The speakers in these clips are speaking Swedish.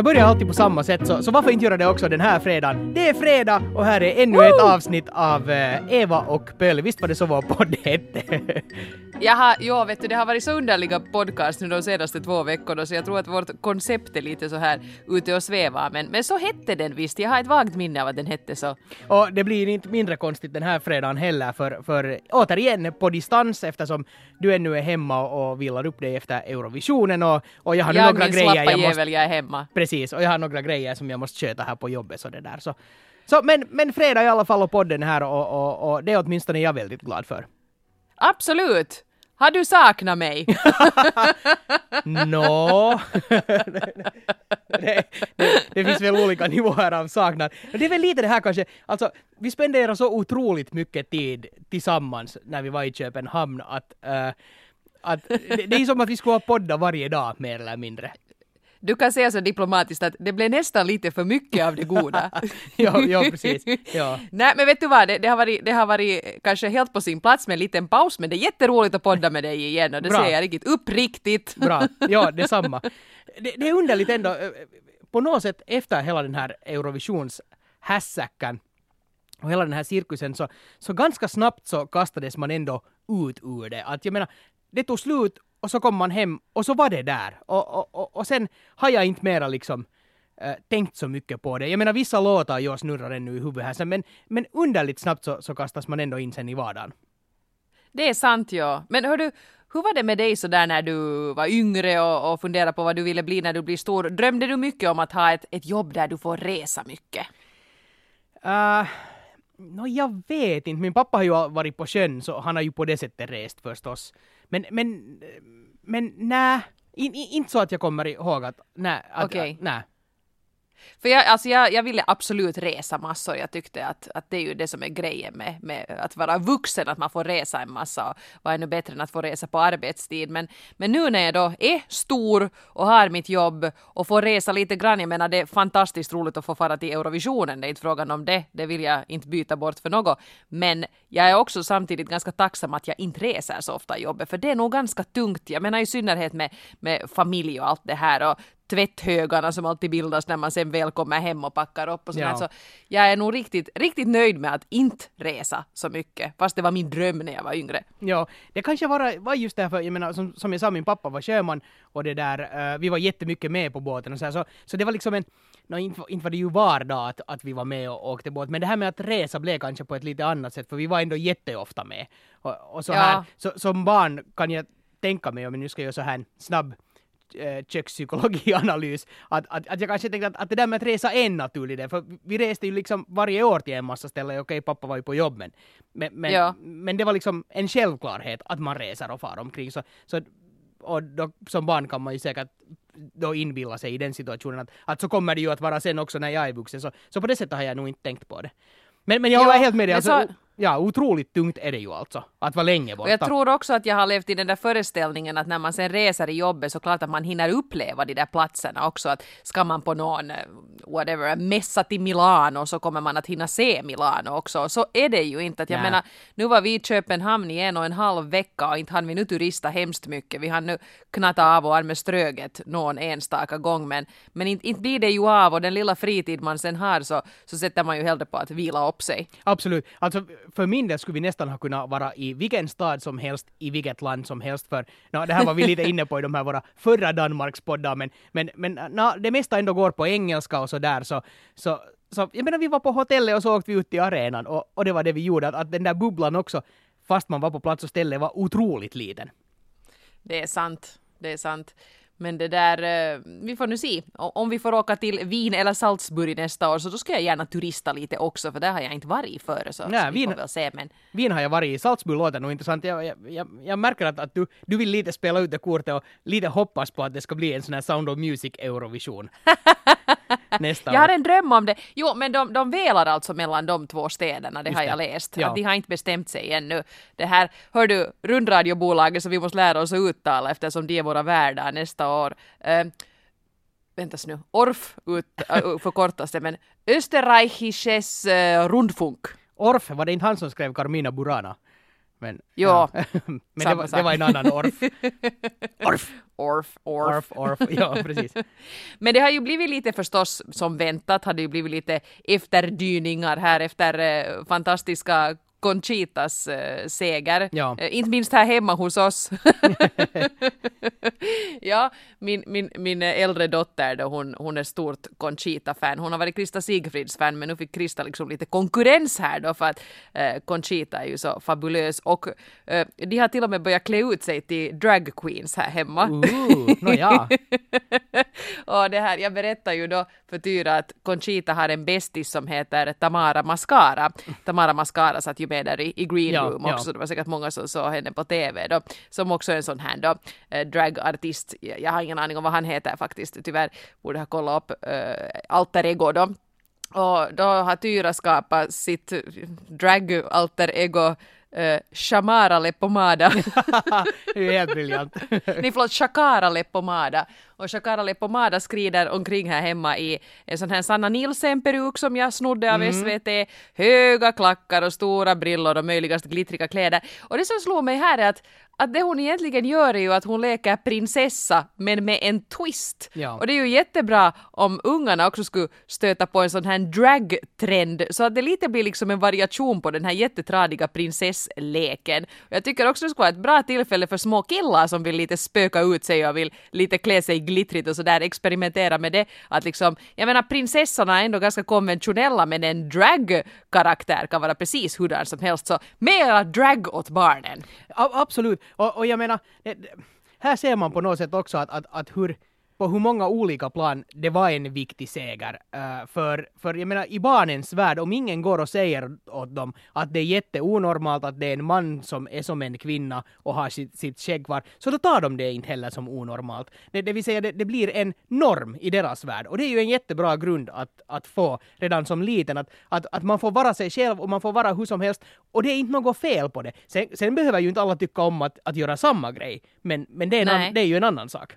jag börjar alltid på samma sätt, så, så varför inte göra det också den här fredagen? Det är fredag och här är ännu ett avsnitt av eh, Eva och Pölle. Visst var det så vår podd hette? Jag har, ja, vet du, det har varit så underliga podcast nu de senaste två veckorna så jag tror att vårt koncept är lite så här ute och svävar. Men, men så hette den visst. Jag har ett vagt minne av att den hette så. Och det blir inte mindre konstigt den här fredagen heller för, för återigen på distans eftersom du ännu är hemma och vilar upp dig efter Eurovisionen och, och jag har jag några grejer jag måste... jag är hemma. Precis, och jag har några grejer som jag måste sköta här på jobbet så det där så. så men, men fredag i alla fall och podden här och, och, och det är åtminstone jag väldigt glad för. Absolut! Har du saknat mig? Nå... det, det, det, finns väl olika nivåer av saknad. Men det är väl lite det här kanske, alltså vi spenderar så otroligt mycket tid tillsammans när vi var i Köpenhamn att, uh, att det, det är som att vi skulle ha poddat varje dag mer eller mindre. Du kan säga så diplomatiskt att det blev nästan lite för mycket av det goda. ja, ja, precis. Ja. Nej, men vet du vad, det, det, har varit, det har varit kanske helt på sin plats med en liten paus, men det är jätteroligt att podda med dig igen och det Bra. säger jag riktigt uppriktigt. Bra, ja, detsamma. Det, det är underligt ändå, eh, på något sätt efter hela den här Eurovisionshässäcken och hela den här cirkusen så, så ganska snabbt så kastades man ändå ut ur det. Att jag menar, det tog slut och så kom man hem och så var det där. Och, och, och, och sen har jag inte mera liksom äh, tänkt så mycket på det. Jag menar vissa låtar jag snurrar ännu i huvudet här men, men underligt snabbt så, så kastas man ändå in sen i vardagen. Det är sant ja. Men hör du, hur var det med dig sådär när du var yngre och, och funderade på vad du ville bli när du blir stor? Drömde du mycket om att ha ett, ett jobb där du får resa mycket? Uh, no, jag vet inte. Min pappa har ju varit på sjön så han har ju på det sättet rest förstås. Men, men, men nej, in, in, inte så att jag kommer ihåg att, nej, att, okay. nej. För jag, alltså jag, jag ville absolut resa massor. Jag tyckte att, att det är ju det som är grejen med, med att vara vuxen, att man får resa en massa och är nu bättre än att få resa på arbetstid. Men, men nu när jag då är stor och har mitt jobb och får resa lite grann, jag menar det är fantastiskt roligt att få fara till Eurovisionen, det är inte frågan om det, det vill jag inte byta bort för något. Men jag är också samtidigt ganska tacksam att jag inte reser så ofta i jobbet, för det är nog ganska tungt. Jag menar i synnerhet med, med familj och allt det här och tvätthögarna som alltid bildas när man sen väl kommer hem och packar upp och sådär. Ja. Så jag är nog riktigt, riktigt nöjd med att inte resa så mycket, fast det var min dröm när jag var yngre. Ja, det kanske var, var just därför, jag menar som, som jag sa, min pappa var sjöman och det där, uh, vi var jättemycket med på båten och så, här, så, så det var liksom en, no, inte, inte var det ju vardag att, att vi var med och åkte båt, men det här med att resa blev kanske på ett lite annat sätt, för vi var ändå jätteofta med. Och, och så ja. här, så, som barn kan jag tänka mig, om jag nu ska göra så här snabb äh, kökspsykologianalys, att, att, att jag kanske tänkte att, att det där med att resa är en naturlig del, för vi reste ju liksom varje år till en massa ställen, okej pappa var ju på jobb men, men, men, ja. men det var liksom en självklarhet att man reser och far omkring. Så, så, och då, som barn kan man ju säkert då inbilla sig i den situationen att, att så kommer det ju att vara sen också när jag är vuxen. Så, så på det sättet har jag nog inte tänkt på det. Men, men jag håller helt med dig. Alltså, så... Ja, otroligt tungt är det ju alltså. Att vara länge borta. Och jag tror också att jag har levt i den där föreställningen att när man sen reser i jobbet så klart att man hinner uppleva de där platserna också. Att ska man på någon, eh, whatever, mässa till Milano så kommer man att hinna se Milano också. Så är det ju inte. Att jag Nä. menar, nu var vi i Köpenhamn i en och en halv vecka och inte hann vi nu turista hemskt mycket. Vi hann nu knatta av och med ströget någon enstaka gång men, men inte, inte blir det ju av och den lilla fritid man sen har så, så sätter man ju hellre på att vila upp sig. Absolut. Alltså för min del skulle vi nästan ha kunnat vara i vilken stad som helst, i vilket land som helst, för no, det här var vi lite inne på i de här våra förra Danmarkspoddar, men, men, men no, det mesta ändå går på engelska och så där, så, så, så jag menar, vi var på hotellet och så åkte vi ut till arenan och, och det var det vi gjorde, att, att den där bubblan också, fast man var på plats och ställe, var otroligt liten. Det är sant, det är sant. Men det där, eh, vi får nu se. Om vi får åka till Wien eller Salzburg nästa år så då ska jag gärna turista lite också för där har jag inte varit före så, Nej, så vi får väl se. Men... Wien har jag varit i, Salzburg låter nog intressant. Jag, jag, jag, jag märker att, att du, du vill lite spela ut det kortet och lite hoppas på att det ska bli en sån här Sound of Music Eurovision. nästa Jag har en dröm om det. Jo, men de, de velar alltså mellan de två städerna, det Just har jag det. läst. Ja. Att de har inte bestämt sig ännu. Det här, hör du, rundradiobolaget som vi måste lära oss att uttala eftersom de är våra värdar nästa år. Uh, väntas nu, ORF ut, uh, förkortas det, men Österreichisches uh, Rundfunk. ORF, var det inte han som skrev Carmina Burana? Men, Ja. men det, var, det var en annan orf. Orf, Orf, orf. orf, orf. Ja, precis. Men det har ju blivit lite förstås som väntat, hade ju blivit lite efterdyningar här efter eh, fantastiska Conchitas eh, seger. Ja. Eh, inte minst här hemma hos oss. ja, min, min, min äldre dotter då, hon, hon är stort Conchita-fan. Hon har varit Krista Sigfrids fan men nu fick Krista liksom lite konkurrens här då för att eh, Conchita är ju så fabulös och de har till och med börjat klä ut sig till drag queens här hemma. Ooh, nåja. och det här, jag berättar ju då för Tyra att Conchita har en bästis som heter Tamara Mascara. Tamara Mascara satt ju med där i, i Green Ja, Room också, ja. det var säkert många som såg henne på TV då, som också är en sån här då, eh, dragartist. Jag, har ingen aning om vad han heter faktiskt, tyvärr borde ha kollat upp eh, alter ego då. Och då har Tyra skapat sitt drag-alter ego eh, Shamara Leppomada. det är helt briljant. Nej, förlåt, Shakara Leppomada. Och Shakara Leppomada skrider omkring här hemma i en sån här Sanna Nielsen-peruk som jag snodde av SVT. Höga klackar och stora brillor och möjligast glittriga kläder. Och det som slog mig här är att, att det hon egentligen gör är ju att hon leker prinsessa men med en twist. Ja. Och det är ju jättebra om ungarna också skulle stöta på en sån här drag-trend så att det lite blir liksom en variation på den här jättetradiga prinsessleken. Och jag tycker också det skulle vara ett bra tillfälle för små killar som vill lite spöka ut sig och vill lite klä sig glittrigt och sådär experimentera med det. Att liksom, jag menar prinsessorna är ändå ganska konventionella men en drag-karaktär kan vara precis hurdan som helst så mera drag åt barnen. A- absolut. Och, och jag menar, det, här ser man på något sätt också att, att, att hur, på hur många olika plan det var en viktig seger. Eh, för, för jag menar, i barnens värld, om ingen går och säger åt dem att det är jätteonormalt att det är en man som är som en kvinna och har sitt, sitt skägg kvar, så då tar de det inte heller som onormalt. Det, det vill säga, det, det blir en norm i deras värld. Och det är ju en jättebra grund att, att få redan som liten, att, att, att man får vara sig själv och man får vara hur som helst. Och det är inte något fel på det. Sen, sen behöver ju inte alla tycka om att, att göra samma grej, men, men det, är en, an, det är ju en annan sak.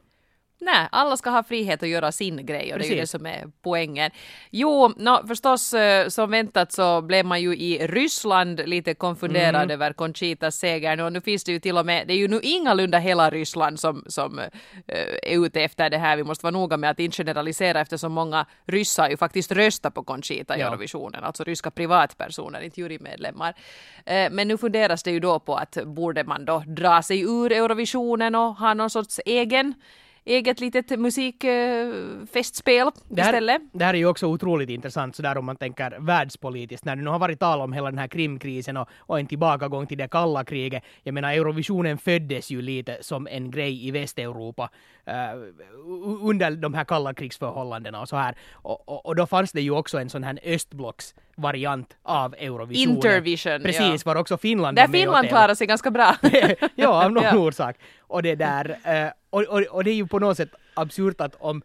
Nej, alla ska ha frihet att göra sin grej och det är ju det Precis. som är poängen. Jo, no, förstås eh, som väntat så blev man ju i Ryssland lite konfunderad Mm. över Conchitas seger nu och nu finns det ju till och med, det är ju nu ingalunda hela Ryssland som, som eh, är ute efter det här. Vi måste vara noga med att inte generalisera eftersom många ryssar ju faktiskt röstar på Conchita i Ja. Eurovisionen, alltså ryska privatpersoner, inte jurymedlemmar. Eh, Men nu funderas det ju då på att borde man då dra sig ur Eurovisionen och ha någon sorts egen eget litet musikfestspel Det här, istället. det här är ju också otroligt intressant sådär om man tänker världspolitiskt när det nu har varit tal om hela den här Krimkrisen och, och en tillbakagång till det kalla kriget. Jag menar Eurovisionen föddes ju lite som en grej i Västeuropa eh, u- under de här kalla krigsförhållandena och så här. Och, och, och då fanns det ju också en sån här östblocksvariant av Eurovisionen. Intervision, Precis, var också Finland Där Finland klarar sig ganska bra. ja, av någon Ja. orsak. Och det där, eh, och, och, och det är ju på något sätt absurt att om,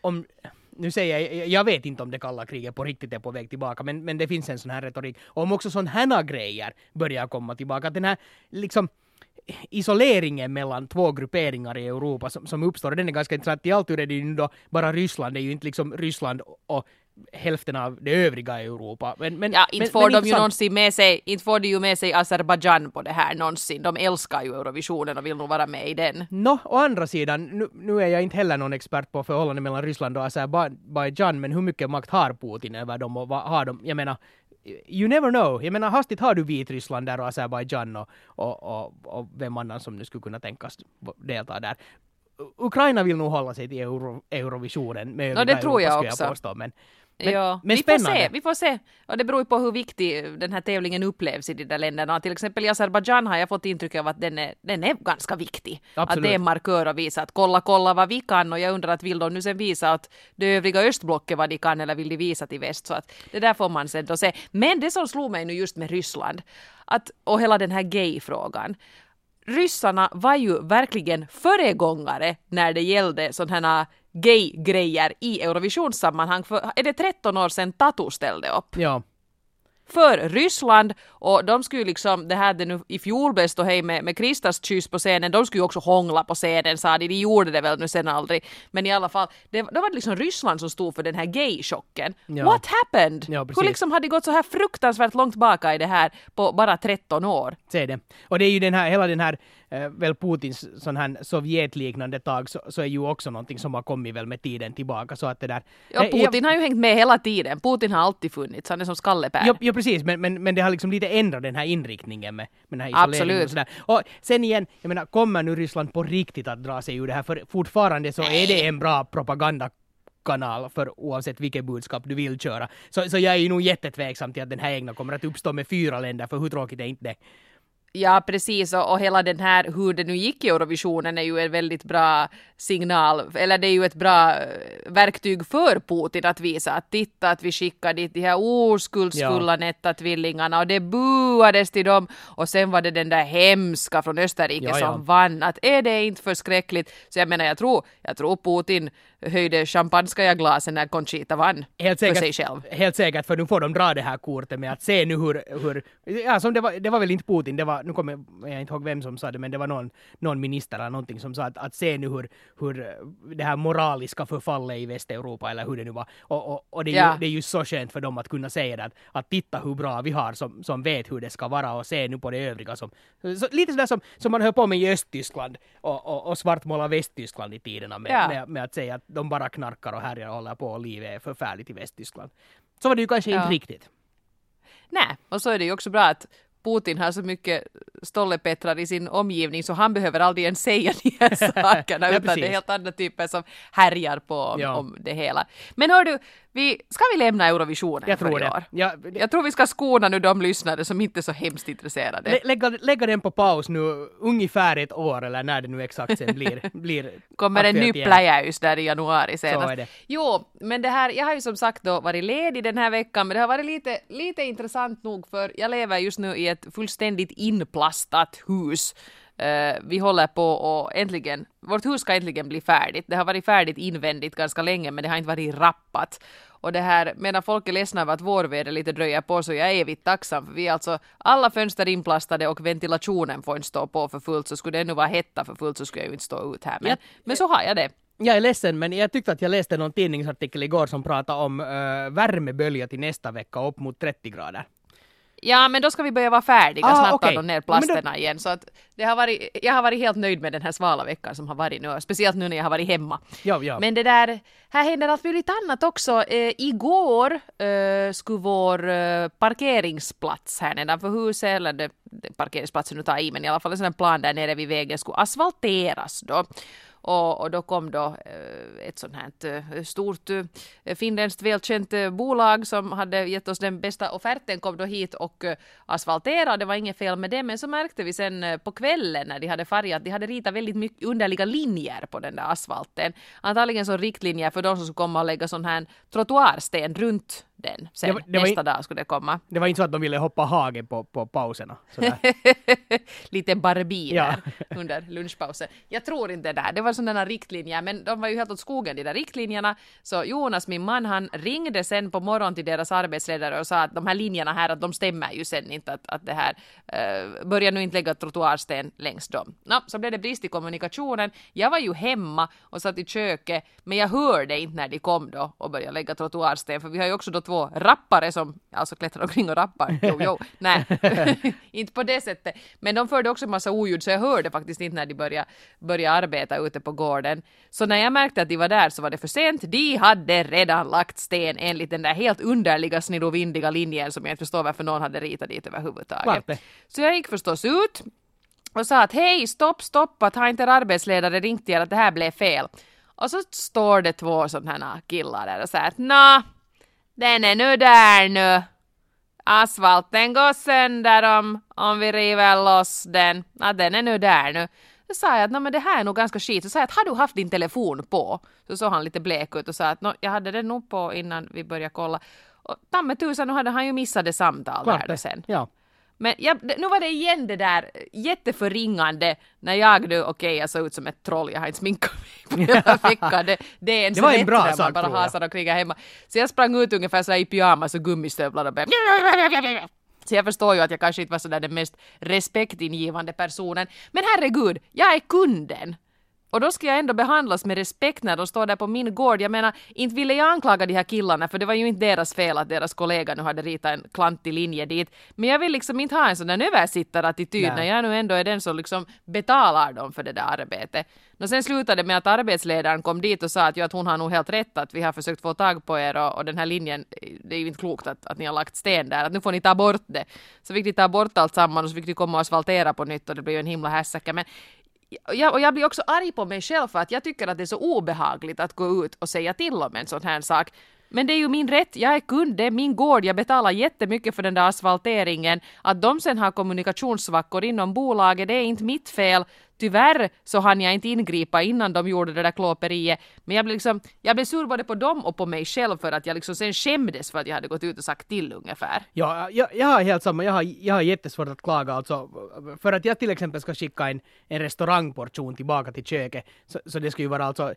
om nu säger jag, jag vet inte om det kalla kriget på riktigt är på väg tillbaka, men, men det finns en sån här retorik. Och om också sån här grejer börjar komma tillbaka, att den här liksom isoleringen mellan två grupperingar i Europa som, som uppstår, den är ganska intressant. I allt är det ju då bara Ryssland, det är ju inte liksom Ryssland och hälften av det övriga Europa. Men, men, Ja, inte får men de ju intressant. någonsin med sig, inte får de ju med sig Azerbajdzjan på det här någonsin. De älskar ju Eurovisionen och vill nog vara med i den. Nå, å andra sidan, nu, nu är jag inte heller någon expert på förhållandet mellan Ryssland och Azerbajdzjan, men hur mycket makt har Putin över dem och vad har de? Jag menar, you never know. Jag menar, hastigt har du Vitryssland där och Azerbajdzjan och, och, och, och vem annan som nu skulle kunna tänkas delta där. Ukraina vill nog hålla sig till Euro, Eurovisionen med övriga det tror jag Europa, också. Jag påstå, men, men, ja, men vi får se, vi får se. Och det beror ju på hur viktig den här tävlingen upplevs i de där länderna. Till exempel i Azerbajdzjan har jag fått intryck av att den är, den är ganska viktig. Att Absolut. det är en markör att visa att kolla, kolla vad vi kan och jag undrar att vill de nu sen visa att det övriga östblocket vad de kan eller vill de visa till väst. Så att det där får man sen då se. Men det som slog mig nu just med Ryssland att, och hela den här gay-frågan ryssarna var ju verkligen föregångare när det gällde sådana här gay-grejer i Eurovisionssammanhang. För är det 13 år sedan Tatu ställde upp? Ja för Ryssland och de skulle ju liksom, det här det nu i fjol blev stå hej med, med Kristas kyss på scenen, de skulle ju också hångla på scenen sa de, de gjorde det väl nu sen aldrig. Men i alla fall, det, då var det liksom Ryssland som stod för den här gay-chocken. Ja. What happened? Ja, Hur liksom hade det gått så här fruktansvärt långt baka i det här på bara 13 år? Se det. Och det är ju den här, hela den här, eh, väl Putins sån här Sovjetliknande tag så, så är ju också någonting som har kommit väl med tiden tillbaka så att det där... Ja, Eh, Putin har ju hängt med hela tiden. Putin har alltid funnits, han är som skallepär. Ja, ja precis, men, men, men det har liksom lite ändrat den här inriktningen med, med den här isoleringen Absolut. och sådär. Och sen igen, jag menar, kommer nu Ryssland på riktigt att dra sig ur det här? För fortfarande så är det en bra propagandakanal för oavsett vilket budskap du vill köra. Så, så jag är ju nog jättetveksam till att den här egna kommer att uppstå med fyra länder, för hur tråkigt är inte det? Ja, precis. Och, och hela den här, hur det nu gick i Eurovisionen är ju en väldigt bra signal, eller det är ju ett bra eh, verktyg för Putin att visa att titta att vi skickar dit de här oskuldsfulla Ja. nätta tvillingarna och det buades till dem och sen var det den där hemska från Österrike Ja, ja. som vann. Att är det inte förskräckligt? Så jag menar, jag tror, jag tror Putin höjde champagnskaja glasen när Conchita vann Helt för säkert, sig själv. helt säkert, för nu får de dra det här kortet med att se nu hur, hur ja, som det, var, det var väl inte Putin, det var, nu kommer jag inte ihåg vem som sa det, men det var någon, någon minister eller någonting som sa att, att se nu hur, hur eh, det här moraliska förfallet i Västeuropa, eller hur det nu var, och, och, och det, är Ja. ju, det är ju så skönt för dem att kunna säga det, att, att titta hur bra vi har som, som vet hur det ska vara och se nu på det övriga som, så, lite sådär som, som man höll på med i Östtyskland och, och, och svartmåla Västtyskland i tiderna med, Ja. med, med att säga att de bara knarkar och härjar och håller på och livet är förfärligt i Västtyskland. Så var det ju kanske Ja. inte riktigt. Nej, och så är det ju också bra att Putin har så mycket stollepettrar i sin omgivning så han behöver aldrig ens säga de här sakerna utan det är helt andra typer som härjar på om, Ja. om det hela. Men hör du, vi, ska vi lämna Eurovisionen Jag för tror i det. år? Ja, Jag tror vi ska skona nu de lyssnare som inte är så hemskt intresserade. lä, lägga, lägga den på paus nu ungefär ett år eller när det nu exakt sen blir. blir kommer en ny pläjäus där i januari senast. är det. Jo, men det här, jag har ju som sagt då varit ledig den här veckan, men det har varit lite, lite intressant nog för jag lever just nu i ett fullständigt inplastat hus. Eh, vi håller på och äntligen, vårt hus ska äntligen bli färdigt. Det har varit färdigt invändigt ganska länge, men det har inte varit rappat. Och det här, medan folk är ledsna över att vårväder lite dröjer på så jag är evigt tacksam för vi är alltså alla fönster inplastade och ventilationen får inte stå på för fullt så skulle det ännu vara hetta för fullt så skulle jag ju inte stå ut här. Men, Ja. men så har jag det. Jag är ledsen, men jag tyckte att jag läste någon tidningsartikel igår som pratade om uh, värmebölja till nästa vecka upp mot 30 grader. Ja, men då ska vi börja vara färdiga Ah, okej. tar de ner plasterna igen. Så att det har varit, jag har varit helt nöjd med den här svala veckan som har varit nu, speciellt nu när jag har varit hemma. Ja, ja. Men det där, här händer allt möjligt annat också. Eh, igår eh, skulle vår eh, parkeringsplats här nedanför huset, eller det, det parkeringsplatsen nu tar i, men i alla fall en sån plan där nere vid vägen skulle asfalteras då. Och, och då kom då eh, ett sånt här eh, stort eh, finländskt välkänt bolag som hade gett oss den bästa offerten kom då hit och asfalterade. Det var inget fel med det, men så märkte vi sen på kvällen när de hade färgat, de hade ritat väldigt mycket underliga linjer på den där asfalten. Antagligen som riktlinjer för de som skulle komma och lägga sån här trottoarsten runt den. Sen Det var- det var nästa i- dag skulle det komma. Det var inte så att de ville hoppa hage på, på pauserna. Lite barbie Ja. under lunchpausen. Jag tror inte det där. Det var sådana riktlinjer, men de var ju helt åt skogen de där riktlinjerna. Så Jonas, min man, han ringde sen på morgonen till deras arbetsledare och sa att de här linjerna här, att de stämmer ju sen inte, att, att det här uh, börjar nu inte lägga trottoarsten längs dem. Nå, så blev det brist i kommunikationen. Jag var ju hemma och satt i köket, men jag hörde inte när de kom då och började lägga trottoarsten, för vi har ju också då två rappare som alltså klättrar omkring och rappar. Jo, jo, nej, inte på det sättet. Men de förde också en massa oljud, så jag hörde faktiskt inte när de började, började arbeta ute på gården. Så när jag märkte att de var där så var det för sent. De hade redan lagt sten enligt den där helt underliga snirrovindiga linjen som jag inte förstår varför någon hade ritat dit överhuvudtaget. Så jag gick förstås ut och sa att hej, stopp, stopp, att har inte er arbetsledare ringt er att det här blev fel? Och så står det två sådana här killar där och säger att nå, den är nu där nu. Asfalten går sönder om, om vi river loss den. Ja, den är nu där nu. Då sa jag att "Nå, men det här är nog ganska skit. Så sa jag att har du haft din telefon på? Så såg han lite blek ut och sa att "Nå, jag hade den nog på innan vi började kolla. Och ta tusan, nu hade han ju missat det samtal där Klart då det. sen. Ja. Men jag, nu var det igen det där jätteförringande när jag nu, okej jag såg ut som ett troll, jag har inte sminkat mig på hela veckan. Det, det är en Det var en bra sak, bara hasar omkring här hemma. Så jag sprang ut ungefär så här i pyjamas och gummistövlar och bara så jag förstår ju att jag kanske inte var sådär den mest respektingivande personen. Men herregud, jag är kunden. Och då ska jag ändå behandlas med respekt när de står där på min gård. Jag menar, inte ville jag anklaga de här killarna för det var ju inte deras fel att deras kollega nu hade ritat en klantig linje dit. Men jag vill liksom inte ha en sån där översittarattityd när jag nu ändå är den som liksom betalar dem för det där arbetet. Och sen slutade det med att arbetsledaren kom dit och sa att, ja, att hon har nog helt rätt att vi har försökt få tag på er och, och den här linjen, det är ju inte klokt att, att ni har lagt sten där, att nu får ni ta bort det. Så fick de ta bort allt samman och så fick de komma och asfaltera på nytt och det blev ju en himla hässaka. Men jag, och jag blir också arg på mig själv för att jag tycker att det är så obehagligt att gå ut och säga till om en sån här sak. Men det är ju min rätt, jag är kund, det är min gård, jag betalar jättemycket för den där asfalteringen. Att de sen har kommunikationssvackor inom bolaget, det är inte mitt fel. Tyvärr så hann jag inte ingripa innan de gjorde det där klåperiet. Men jag blev liksom, jag blev sur både på dem och på mig själv för att jag liksom sen skämdes för att jag hade gått ut och sagt till ungefär. Ja, jag, jag har helt samma. Jag har, jag har jättesvårt att klaga alltså. För att jag till exempel ska skicka en, en restaurangportion tillbaka till köket. Så, så det skulle ju vara alltså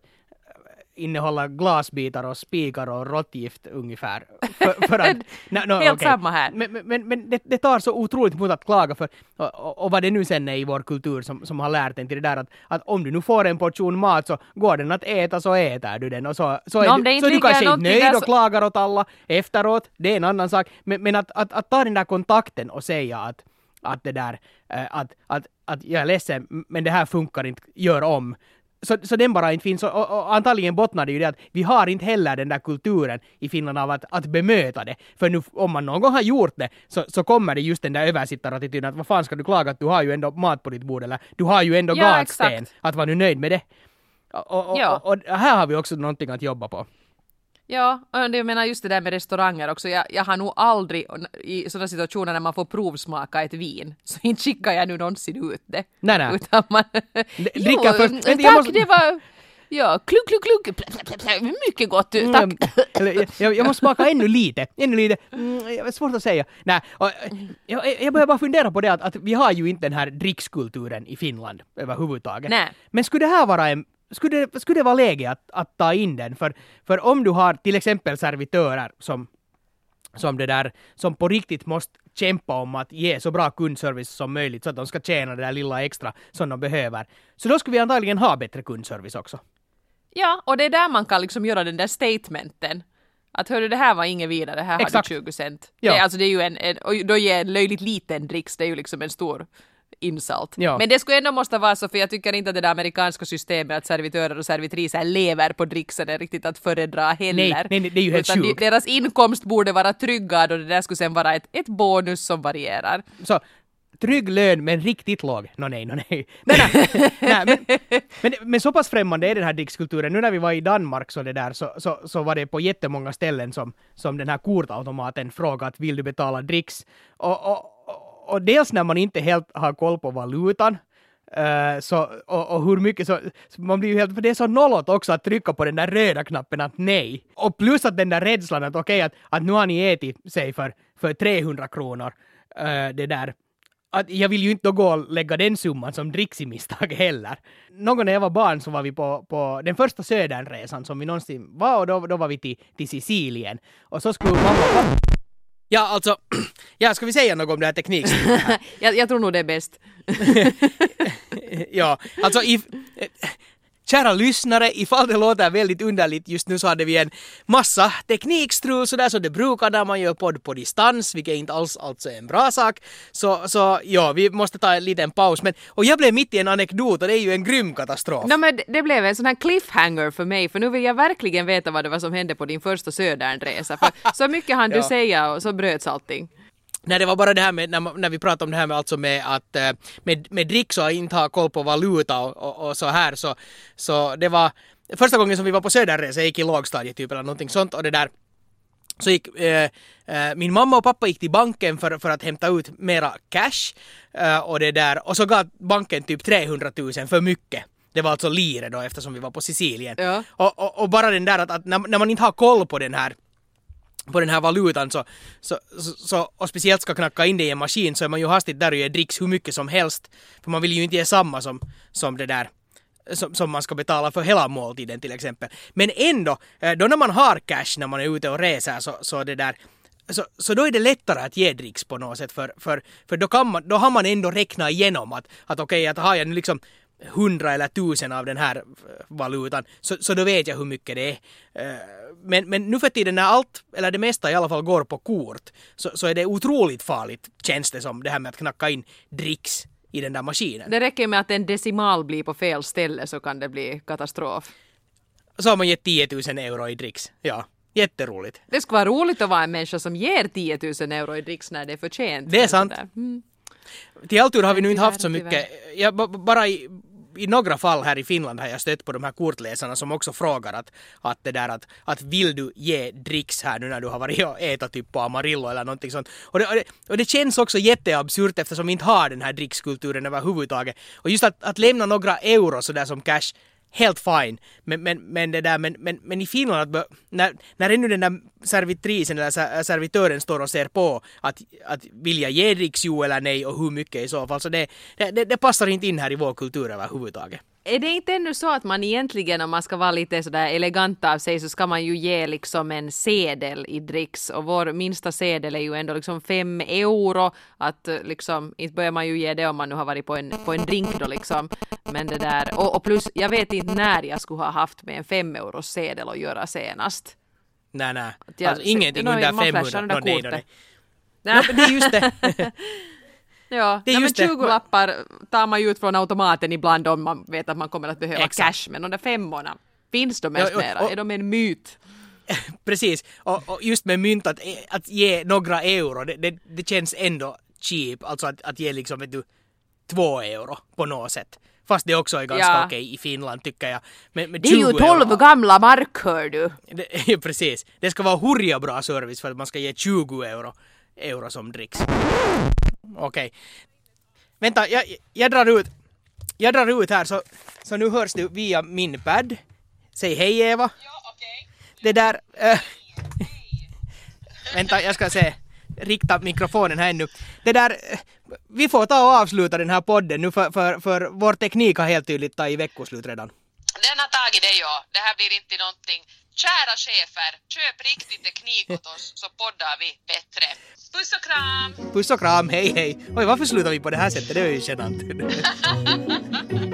innehålla glasbitar och spikar och råttgift ungefär. För, för att, no, no, Helt okej. samma här. Men, men- men, det, det tar så otroligt emot att klaga för, och, och, vad det nu sen är i vår kultur som, som har lärt en till det där att, att om du nu får en portion mat så går den att äta så äter du den och så, så är om du, så du kanske inte nöjd och så- klagar åt alla efteråt, det är en annan sak. Men, men att, att, att ta den där kontakten och säga att, att det där, eh, att, att, att jag är ledsen, men det här funkar inte, gör om. Så, så den bara inte finns. Och, och, och antagligen bottnar det ju det att vi har inte heller den där kulturen i Finland av att, att bemöta det. För nu, om man någon gång har gjort det så, så kommer det just den där översittarattityden att vad fan ska du klaga att du har ju ändå mat på ditt bord eller du har ju ändå Ja, gatsten. exakt. Att vara nu nöjd med det. Och, och, Ja. och, och här har vi också någonting att jobba på. Ja, och jag menar just det där med restauranger också. Jag, jag har nog aldrig i sådana situationer när man får provsmaka ett vin, så inte skickar jag nu någonsin ut det. Nej, nej. Utan man... dricka först. tack, måste- det var... Ja, klunk, klunk, klunk. Plä, plä, plä, plä. Mycket gott, tack. Mm, eller, jag- jag, måste smaka ännu lite. Ännu lite. Mm, svårt att säga. Nej, och, jag, jag börjar bara fundera på det att, att vi har ju inte den här drickskulturen i Finland överhuvudtaget. Nej. Men skulle det här vara en skulle det, skulle det vara läge att, att ta in den? För, för om du har till exempel servitörer som som det där, som på riktigt måste kämpa om att ge så bra kundservice som möjligt så att de ska tjäna det där lilla extra som de behöver. Så då skulle vi antagligen ha bättre kundservice också. Ja, och det är där man kan liksom göra den där statementen. Att hörru, det här var inget vidare, här Exakt. har du 20 cent. Ja. Det, alltså det är ju en, en, och då ger en löjligt liten dricks, det är ju liksom en stor insult. Ja. Men det skulle ändå måste vara så, för jag tycker inte att det där amerikanska systemet att servitörer och servitriser lever på dricksen är riktigt att föredra heller. Nej, nej, det är ju helt sjukt. deras inkomst borde vara tryggad och det där skulle sen vara ett, ett bonus som varierar. Så trygg lön men riktigt låg. Nå nej, nå nej. nej, nej, nej men, men, men så pass främmande är den här drickskulturen. Nu när vi var i Danmark så, det där, så, så, så var det på jättemånga ställen som, som den här kortautomaten frågade att vill du betala dricks? Och, och, och, dels när man inte helt har koll på valutan Uh, så, och, och hur mycket så, så man blir ju helt, för det är så nollot också att trycka på den där röda knappen att nej. Och plus att den där rädslan att okej att, att nu har ni ätit, säg för, för 300 kronor, uh, det där, att jag vill ju inte då gå och lägga den summan som dricks i misstag heller. Någon gång när jag var barn så var vi på, på den första södernresan som vi någonsin var och då, då var vi till, till Sicilien. Och så skulle mamma... Ja, alltså, ja, ska vi säga något om det här teknik? jag, jag tror nog det är bäst. ja, alltså if, Kära lyssnare, ifall det låter väldigt underligt just nu så hade vi en massa teknikstrul sådär som det brukar när man gör podd på distans, vilket inte alls alltså är en bra sak. Så, så ja, vi måste ta en liten paus. Men, och jag blev mitt i en anekdot och det är ju en grym katastrof. No, men det- blev en sån här cliffhanger för mig, för nu vill jag verkligen veta vad det var som hände på din första södernresa. För så mycket hann du Ja. säga och så bröts allting. Nej, det var bara det här med när, när vi pratade om det här med, alltså med att eh, med, med dricks och inte ha koll på valuta och, och, och så här så, så det var första gången som vi var på söderresa, jag gick i lågstadiet typ eller någonting sånt och det där så gick eh, eh, min mamma och pappa gick till banken för, för att hämta ut mera cash eh, och det där och så gav banken typ 300 000 för mycket. Det var alltså lire då eftersom vi var på Sicilien. Ja. Och, och, och bara den där att, att när, när man inte har koll på den här på den här valutan så, så, så, så, och speciellt ska knacka in det i en maskin så är man ju hastigt där och ger dricks hur mycket som helst. För man vill ju inte ge samma som, som det där som, som man ska betala för hela måltiden till exempel. Men ändå, eh, då när man har cash när man är ute och reser så, så det där så, så då är det lättare att ge dricks på något sätt för, för, för då, kan man, då har man ändå räknat igenom att, att okej, okay, att har jag nu liksom hundra eller tusen av den här eh, valutan så, så då vet jag hur mycket det är. Eh, men, men nu för tiden när allt, eller det mesta i alla fall går på kort så, så är det otroligt farligt känns det som det här med att knacka in dricks i den där maskinen. Det räcker med att en decimal blir på fel ställe så kan det bli katastrof. Så har man gett 10 000 euro i dricks. Ja. Jätteroligt. Det skulle vara roligt att vara en människa som ger 10 000 euro i dricks när det är förtjänt. Det är sant. Mm. Till all tur har vi nu inte haft så mycket. Jag, bara i, i några fall här i Finland har jag stött på de här kortläsarna som också frågar att, att det där att, att vill du ge dricks här nu när du har varit och ätit typ på Amarillo eller någonting sånt. Och det, och det, och det känns också jätteabsurt eftersom vi inte har den här drickskulturen överhuvudtaget. Och just att, att lämna några euro sådär som cash helt fine. Men, men, men, det där, men, men, men i Finland, att, när, när ännu den där servitrisen eller servitören står och ser på att, att vilja ge dricks jo eller nej och hur mycket i så fall, så det, det, det passar inte in här i vår kultur överhuvudtaget. Är det inte ännu så att man egentligen om man ska vara lite sådär elegant av sig så ska man ju ge liksom en sedel i dricks? Och vår minsta sedel är ju ändå liksom fem euro att liksom inte börjar man ju ge det om man nu har varit på en, på en drink då liksom men det där och, och plus jag vet inte när jag skulle ha haft med en fem euros sedel att göra senast. Nej nej, alltså, ingenting under 500. No, nej, nej. Nej. No, det är just det. Ja, det är just men 20 lappar tar man ju ut från automaten ibland om man vet att man kommer att behöva Exakt. cash, men de där femmorna, finns de ens ja, mera? Och, är de en myt? Precis, och, och, just med mynt att, att ge några euro, det, det, det känns ändå cheap, alltså att, att ge liksom vet du, två euro på något sätt. Fast det också är ganska ja. okej i Finland tycker jag. Men, men det är ju 12 euro, gamla mark hör du. Det, precis. Det ska vara hurja bra service för att man ska ge 20 euro, euro som dricks. Okej. Okay. Vänta, jag, jag drar ut. Jag drar ut här så, så nu hörs du via min pad. Säg hej Eva. Ja, okej. Okay. Det där... Äh, vänta, jag ska se. Rikta mikrofonen här ännu. Det där... Vi får ta och avsluta den här podden nu för, för, för vår teknik har helt tydligt tagit veckoslut redan. Den har tagit det ja. Det här blir inte någonting. Kära chefer, köp riktig teknik åt oss så poddar vi bättre. Puss och kram! Puss och kram, hej hej! Oj, varför slutar vi på det här sättet? Det är ju genant.